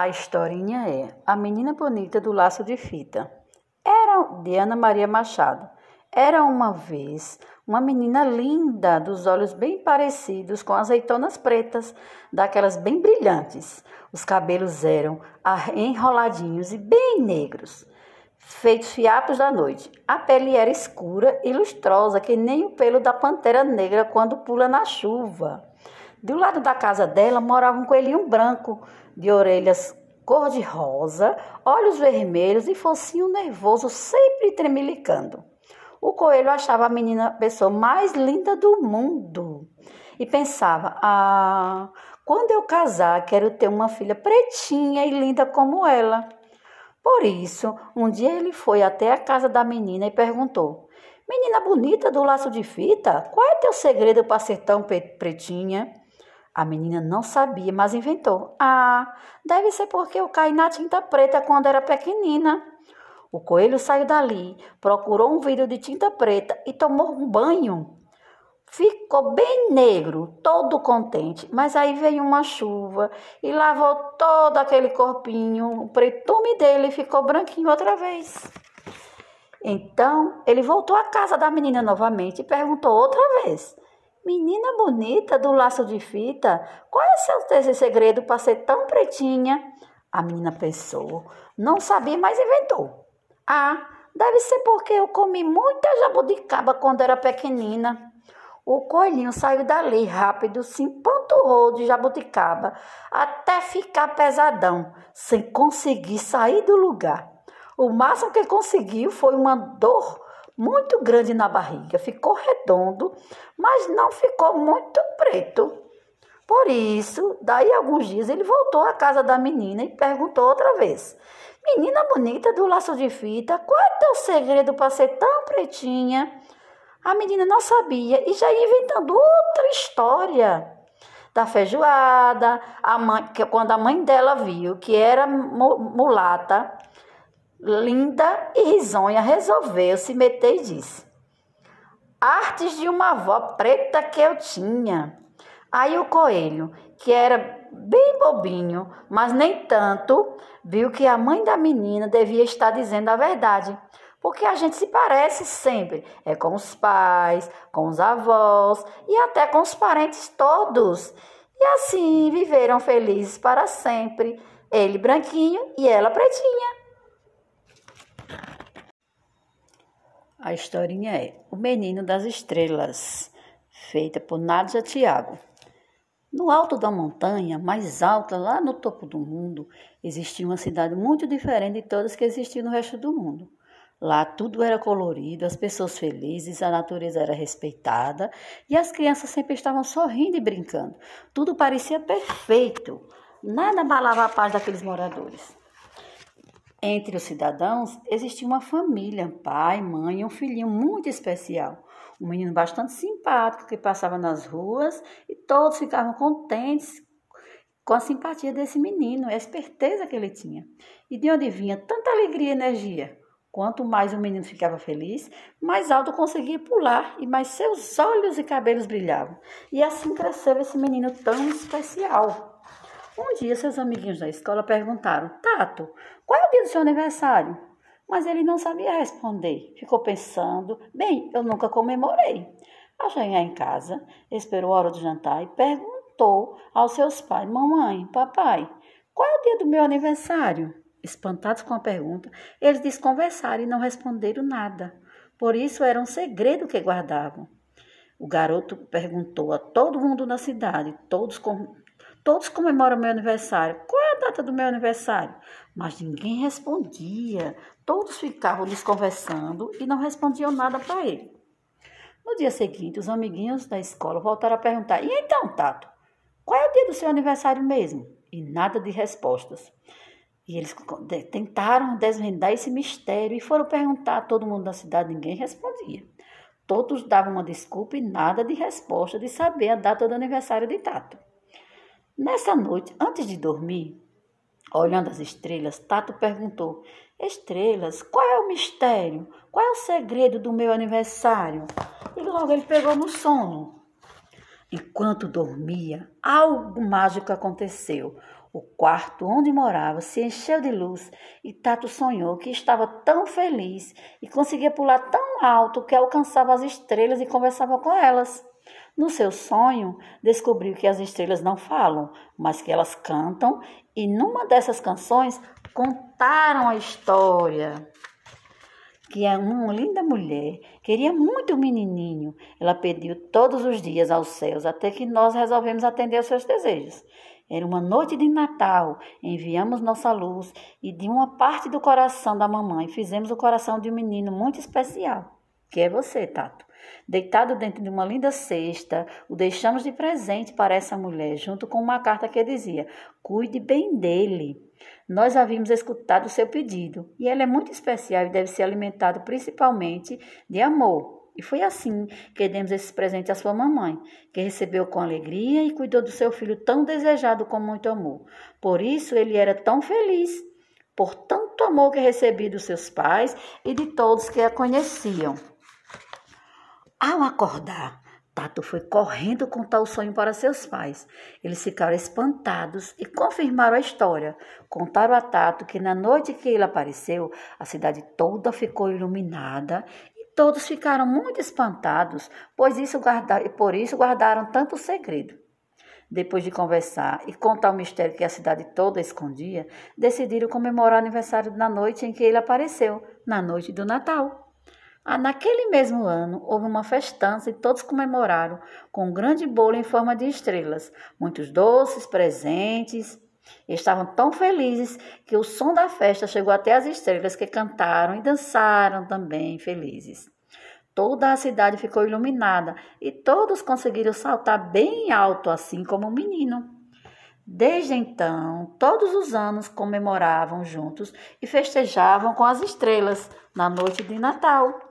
A historinha é A Menina Bonita do Laço de Fita. Era de Ana Maria Machado. Era uma vez uma menina linda, dos olhos bem parecidos com azeitonas pretas, daquelas bem brilhantes. Os cabelos eram enroladinhos e bem negros, feitos fiapos da noite. A pele era escura e lustrosa, que nem o pelo da pantera negra quando pula na chuva. Do lado da casa dela morava um coelhinho branco, de orelhas cor-de-rosa, olhos vermelhos e focinho nervoso, sempre tremelicando. O coelho achava a menina a pessoa mais linda do mundo e pensava: ah, quando eu casar, quero ter uma filha pretinha e linda como ela. Por isso, um dia ele foi até a casa da menina e perguntou: Menina bonita do laço de fita, qual é teu segredo para ser tão pretinha? A menina não sabia, mas inventou. Ah, deve ser porque eu caí na tinta preta quando era pequenina. O coelho saiu dali, procurou um vidro de tinta preta e tomou um banho. Ficou bem negro, todo contente, mas aí veio uma chuva e lavou todo aquele corpinho. O pretume dele ficou branquinho outra vez. Então ele voltou à casa da menina novamente e perguntou outra vez: Menina bonita do laço de fita, qual é seu segredo para ser tão pretinha? A menina pensou, não sabia, mas inventou. Ah, deve ser porque eu comi muita jabuticaba quando era pequenina. O coelhinho saiu dali rápido, se empanturrou de jabuticaba até ficar pesadão, sem conseguir sair do lugar. O máximo que conseguiu foi uma dor muito grande na barriga, ficou redondo, mas não ficou muito preto. Por isso, daí alguns dias, ele voltou à casa da menina e perguntou outra vez: Menina bonita do laço de fita, qual é teu segredo para ser tão pretinha? A menina não sabia e já ia inventando outra história da feijoada, a mãe, que quando a mãe dela viu que era mulata, linda e risonha, resolveu se meter e disse: Artes de uma avó preta que eu tinha. Aí o coelho, que era bem bobinho, mas nem tanto, viu que a mãe da menina devia estar dizendo a verdade. Porque a gente se parece sempre, é com os pais, com os avós e até com os parentes todos. E assim viveram felizes para sempre, ele branquinho e ela pretinha. A historinha é O Menino das Estrelas, feita por Nádia Tiago. No alto da montanha, mais alta, lá no topo do mundo, existia uma cidade muito diferente de todas que existiam no resto do mundo. Lá tudo era colorido, as pessoas felizes, a natureza era respeitada e as crianças sempre estavam sorrindo e brincando. Tudo parecia perfeito, nada abalava a paz daqueles moradores. Entre os cidadãos existia uma família, pai, mãe e um filhinho muito especial. Um menino bastante simpático que passava nas ruas e todos ficavam contentes com a simpatia desse menino e a esperteza que ele tinha. E de onde vinha tanta alegria e energia? Quanto mais o menino ficava feliz, mais alto conseguia pular e mais seus olhos e cabelos brilhavam. E assim cresceu esse menino tão especial. Um dia, seus amiguinhos da escola perguntaram: Tato, qual é o dia do seu aniversário? Mas ele não sabia responder. Ficou pensando: Bem, eu nunca comemorei. Ao chegar em casa, esperou a hora do jantar e perguntou aos seus pais: Mamãe, papai, qual é o dia do meu aniversário? Espantados com a pergunta, eles desconversaram e não responderam nada. Por isso era um segredo que guardavam. O garoto perguntou a todo mundo na cidade, todos Todos comemoram meu aniversário. Qual é a data do meu aniversário? Mas ninguém respondia. Todos ficavam desconversando e não respondiam nada para ele. No dia seguinte, os amiguinhos da escola voltaram a perguntar: E então, Tato, qual é o dia do seu aniversário mesmo? E nada de respostas. E eles tentaram desvendar esse mistério e foram perguntar a todo mundo da cidade, ninguém respondia. Todos davam uma desculpa e nada de resposta de saber a data do aniversário de Tato. Nessa noite, antes de dormir, olhando as estrelas, Tato perguntou: Estrelas, qual é o mistério? Qual é o segredo do meu aniversário? E logo ele pegou no sono. Enquanto dormia, algo mágico aconteceu. O quarto onde morava se encheu de luz e Tato sonhou que estava tão feliz e conseguia pular tão alto que alcançava as estrelas e conversava com elas. No seu sonho, descobriu que as estrelas não falam, mas que elas cantam, e numa dessas canções contaram a história que uma linda mulher, queria muito um menininho. Ela pediu todos os dias aos céus, até que nós resolvemos atender aos seus desejos. Era uma noite de Natal, enviamos nossa luz e de uma parte do coração da mamãe fizemos o coração de um menino muito especial, que é você, Tato. Deitado dentro de uma linda cesta, o deixamos de presente para essa mulher, junto com uma carta que dizia: Cuide bem dele. Nós havíamos escutado o seu pedido, e ele é muito especial e deve ser alimentado principalmente de amor. E foi assim que demos esse presente à sua mamãe, que recebeu com alegria e cuidou do seu filho tão desejado com muito amor. Por isso ele era tão feliz, por tanto amor que recebia dos seus pais e de todos que a conheciam. Ao acordar, Tato foi correndo contar o sonho para seus pais. Eles ficaram espantados e confirmaram a história. Contaram a Tato que na noite que ele apareceu, a cidade toda ficou iluminada e todos ficaram muito espantados, pois isso guarda, e por isso guardaram tanto segredo. Depois de conversar e contar o mistério que a cidade toda escondia, decidiram comemorar o aniversário na noite em que ele apareceu, na noite do Natal. Ah, naquele mesmo ano, houve uma festança e todos comemoraram com um grande bolo em forma de estrelas, muitos doces, presentes. Estavam tão felizes que o som da festa chegou até as estrelas que cantaram e dançaram também felizes. Toda a cidade ficou iluminada e todos conseguiram saltar bem alto, assim como o menino. Desde então, todos os anos comemoravam juntos e festejavam com as estrelas na noite de Natal.